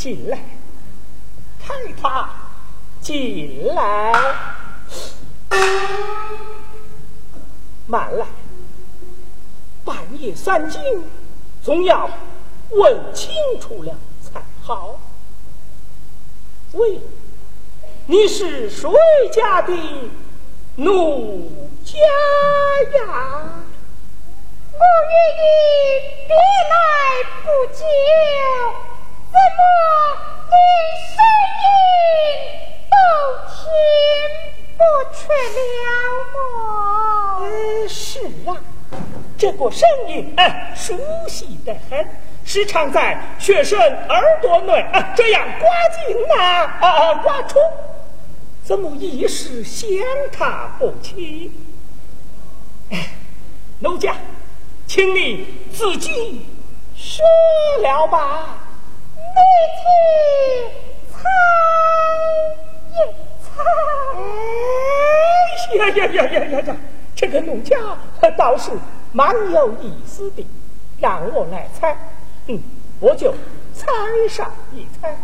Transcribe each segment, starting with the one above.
进来，开他进来，慢来，半夜三更，总要问清楚了才好。喂。你是谁家的奴家呀？我与你别来不久，怎么连声音都听不出了吗？是啊，这个声音哎，熟悉的很，时常在学生耳朵内啊这样刮进呐啊刮出，怎么一时想他不起？哎，奴家，请你自己说了吧。你去猜一猜。呀呀呀呀呀呀！这个奴家倒是蛮有意思的，让我来猜，嗯，我就猜上一猜。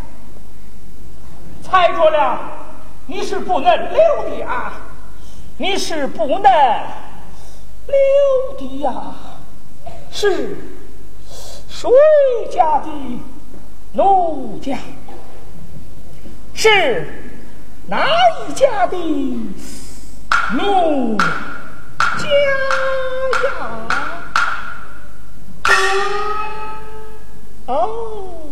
猜着了，你是不能留的啊！你是不能留的呀！是谁家的奴家？是哪一家的奴？家呀！哦，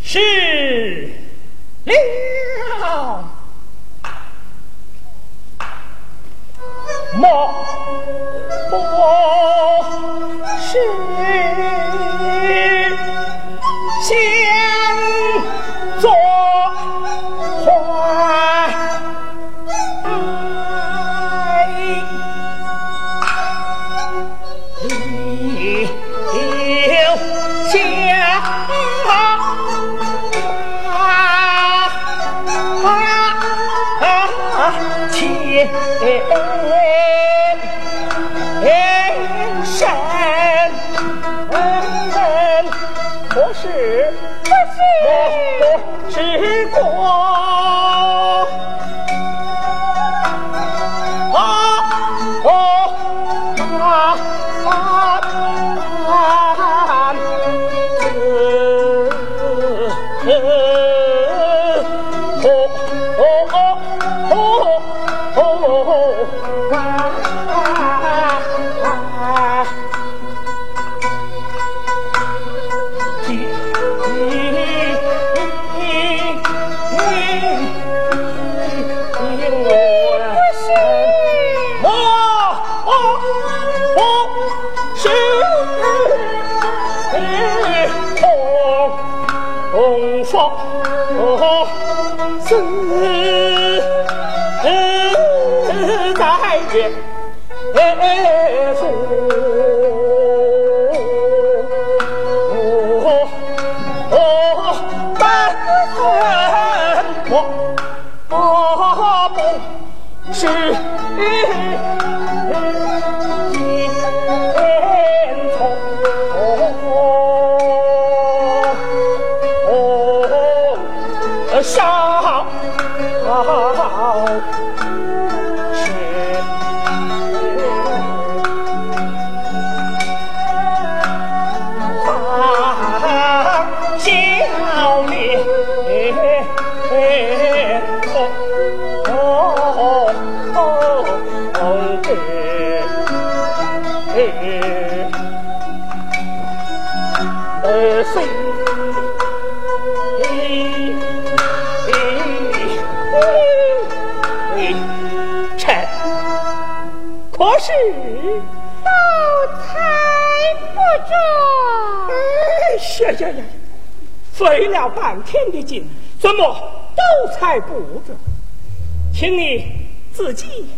是了。莫不是先做坏？是，是，天的劲，怎么都猜不着？请你自己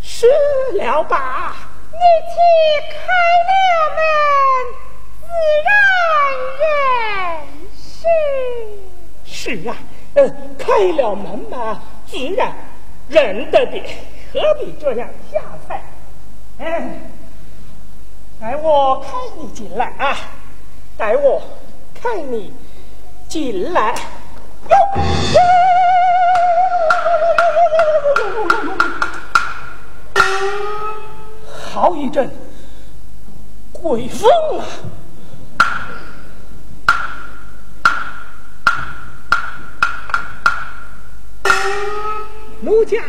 说了吧。你去开了门，自然认识。是啊，呃，开了门嘛，自然认得的，何必这样瞎猜？哎，带我看你进来啊！带我看你进来。好一阵鬼风啊！奴家。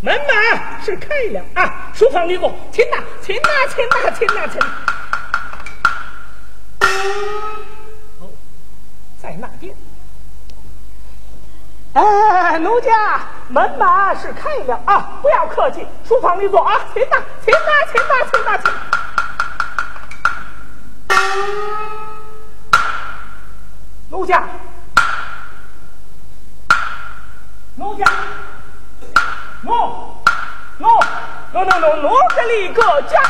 门马是开了啊！书房里坐，请呐，请呐，请呐，请呐，请。那边。哎，奴家，门马是开了啊！不要客气，书房里坐啊！请呐，请吧，请吧，请吧，请。奴家，奴家，奴，奴，奴奴奴奴给你个家。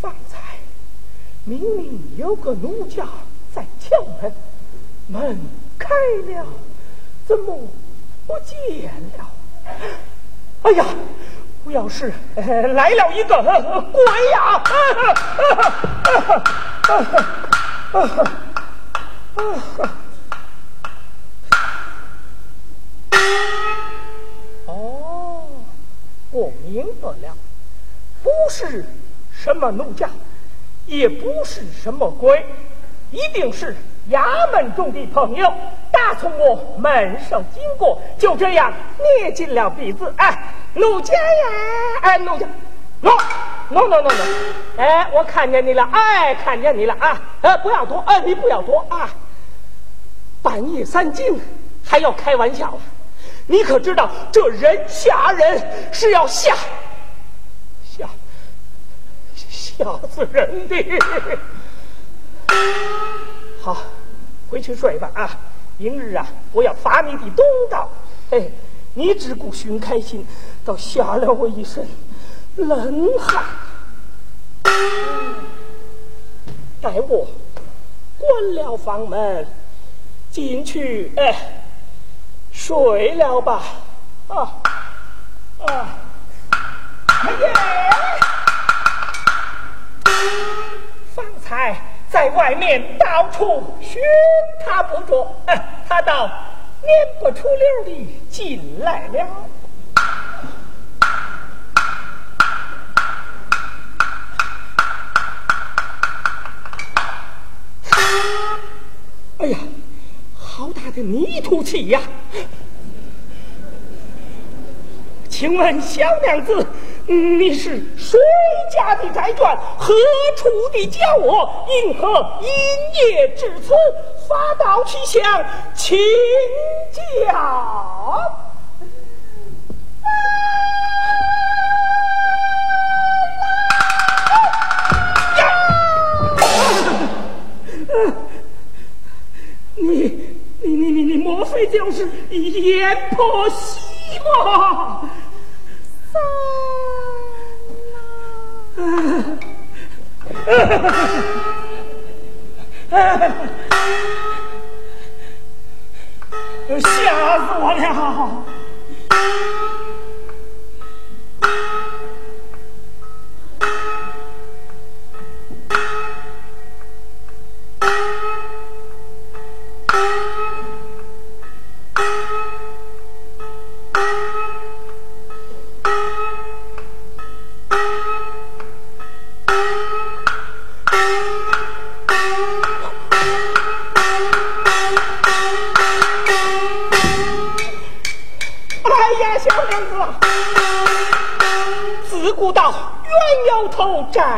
方才明明有个奴家在敲门，门开了，怎么不见了？哎呀！不要是来了一个鬼呀！哦，我明白了，不是什么奴家，也不是什么鬼，一定是衙门中的朋友，打从我门上经过，就这样捏进了鼻子，哎。奴家呀，哎，奴家，喏，喏喏喏喏，哎，我看见你了，哎，看见你了啊，哎，不要躲，哎，你不要躲啊！半夜三更还要开玩笑，你可知道这人吓人是要吓吓死人的？好，回去睡吧啊！明日啊，我要发你的东道，哎。你只顾寻开心，倒吓了我一身冷汗。待我关了房门，进去哎，睡了吧。啊啊！哎呀，方才在外面到处寻他不着，他倒。蔫不出溜的进来了。哎呀，好大的泥土气呀！请问小娘子，你是谁家的债券？何处的家我？因何因夜至此？发到去向，请教。你你你你你，莫非就是阎婆惜吗？吓死我了！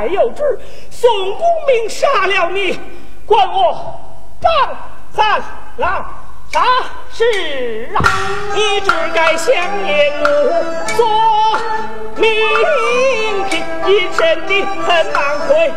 有之，宋公明杀了你，关我张三郎啥事啊？你只该向阎母做明评，一身的恨满回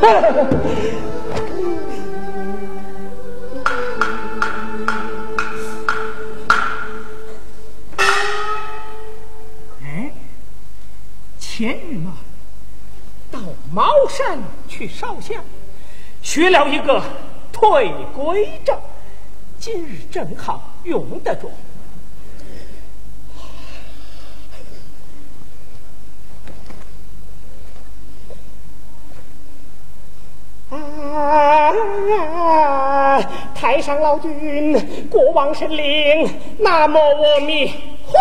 哎，前日嘛，到茅山去烧香，学了一个退归咒，今日正好用得着。啊！太上老君，国王神灵，南无阿弥陀。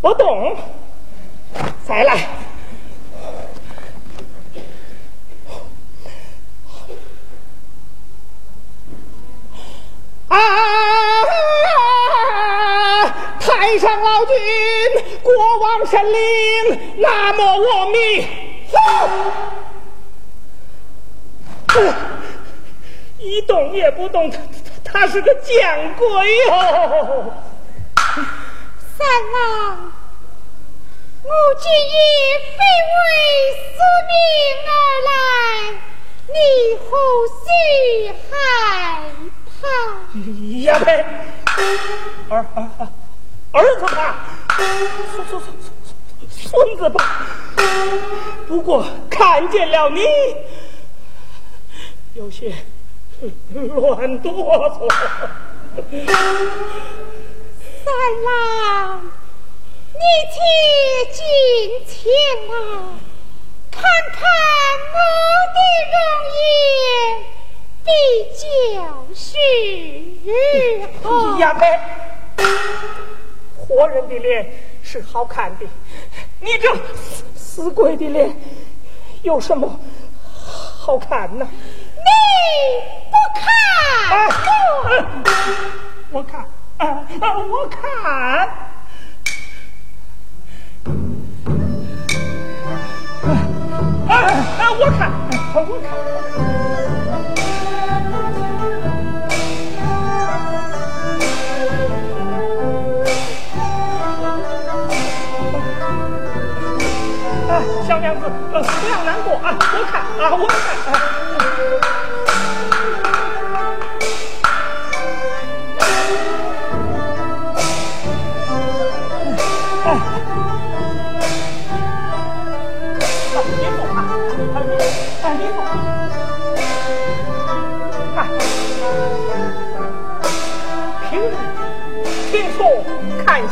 不动，再来。啊！太上老君，国王神灵，南无阿弥陀。一动也不动，他他他是个见鬼哦！三郎，我今夜非为宿命而来，你何须害怕？呀呸！儿儿儿儿子怕，孙孙孙孙孙子怕。不过看见了你，有些乱哆嗦。三郎，你且进前来，看看我的容颜，比较是如何？呀呸！活人的脸是好看的，你这死死鬼的脸有什么好看呢？你不看我？我看，啊，我看，啊啊，我看，我看。啊，小娘子，不要难过啊！我看啊，我看。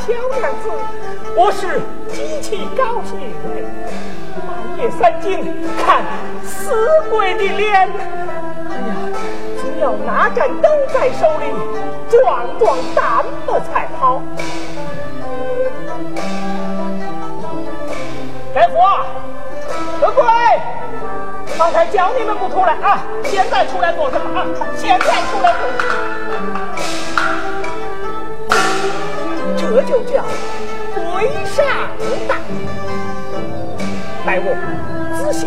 小娘子，我是极其高兴。半夜三更看死鬼的脸，哎呀，只要拿盏灯在手里，壮壮胆子才好。大夫啊，德贵，刚才叫你们不出来啊，现在出来做什么啊？现在出来做什么？就叫鬼上当。来我仔细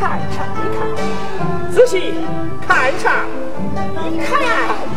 看上一看，仔细看上一看。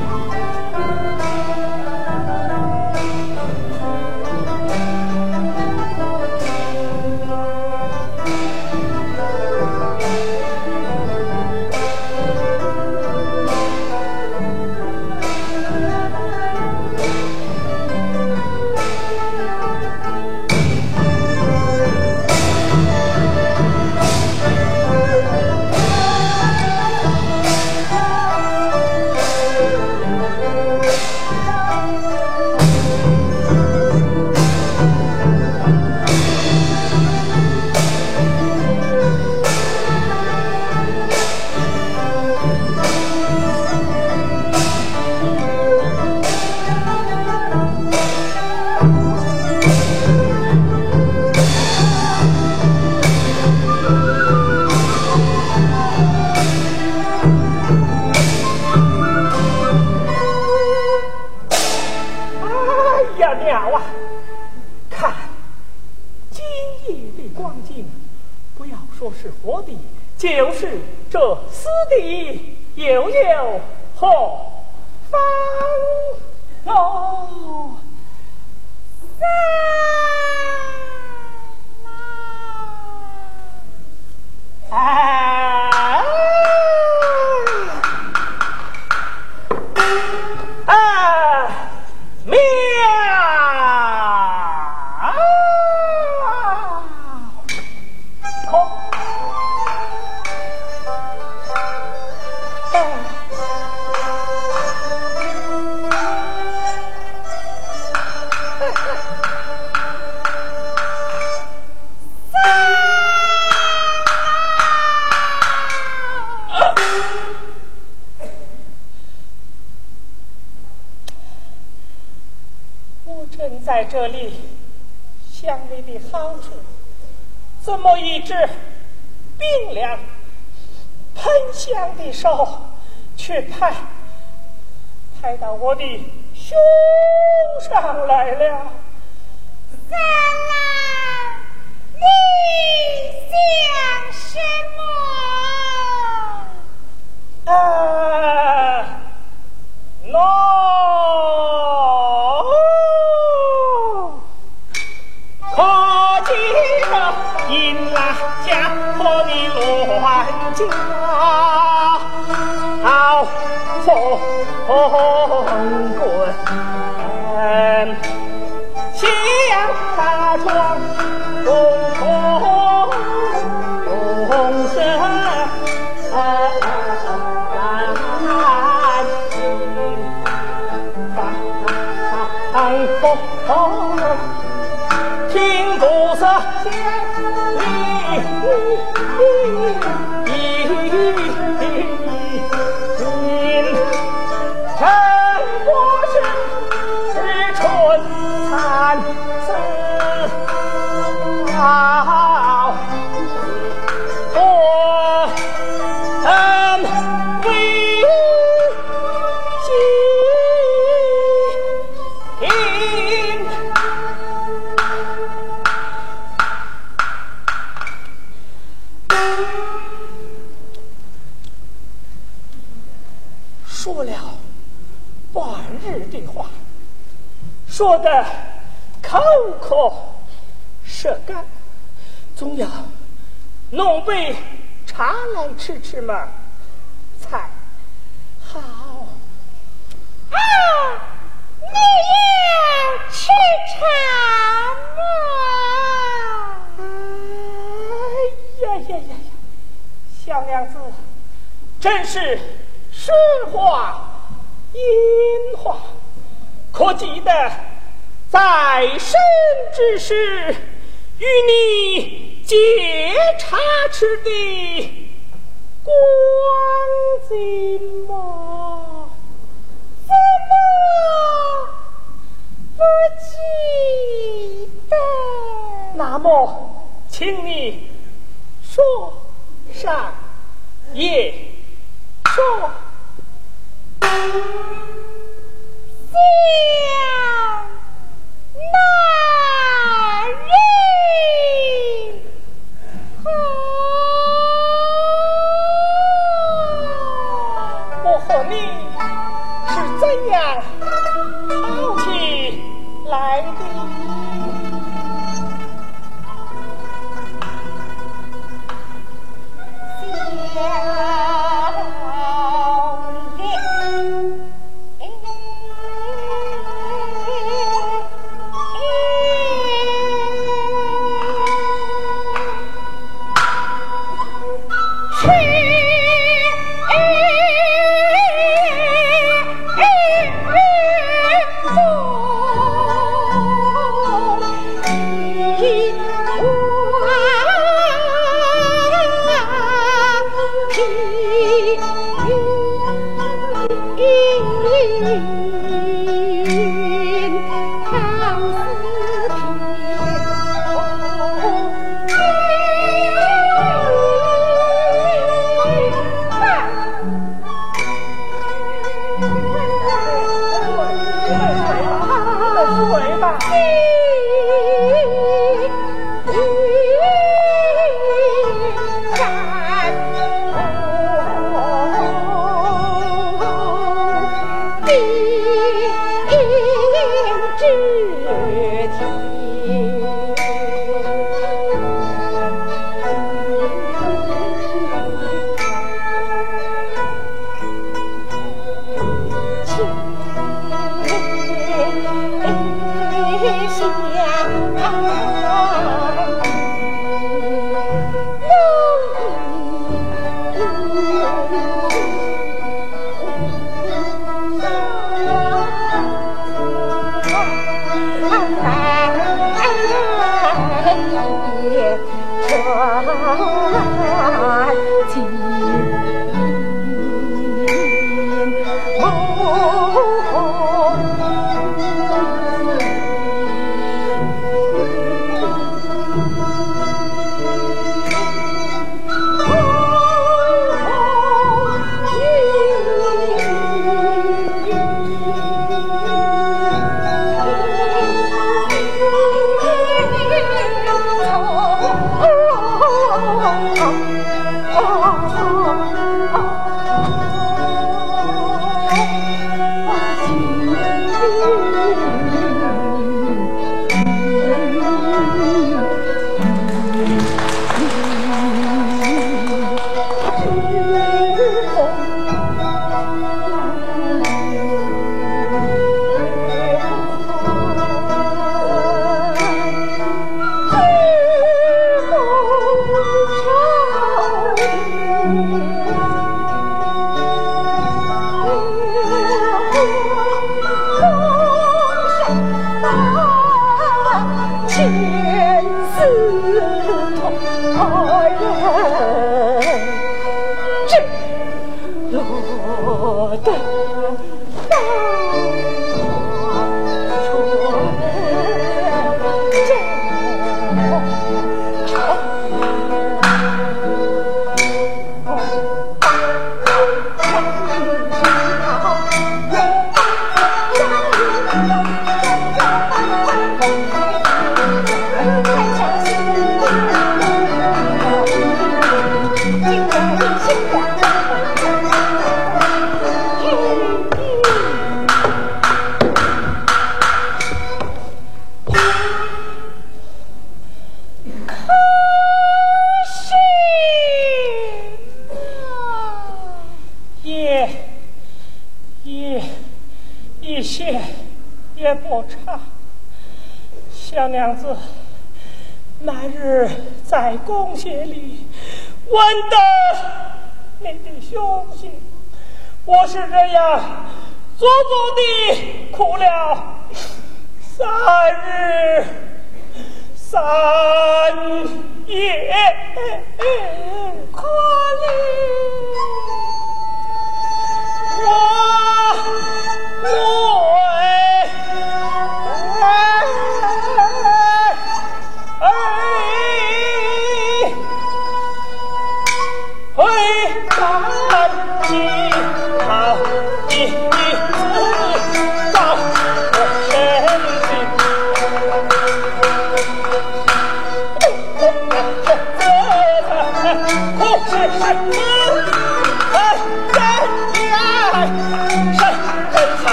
这里想你的好处，怎么一只冰凉喷香的手却拍拍到我的放风，来吃吃嘛，才好。啊，你要吃茶吗？哎呀呀呀呀！小娘子真是实话音话，可记得在生之时与你借茶吃的光景吗？怎么不记得？那么，请你说上也说。想那人何？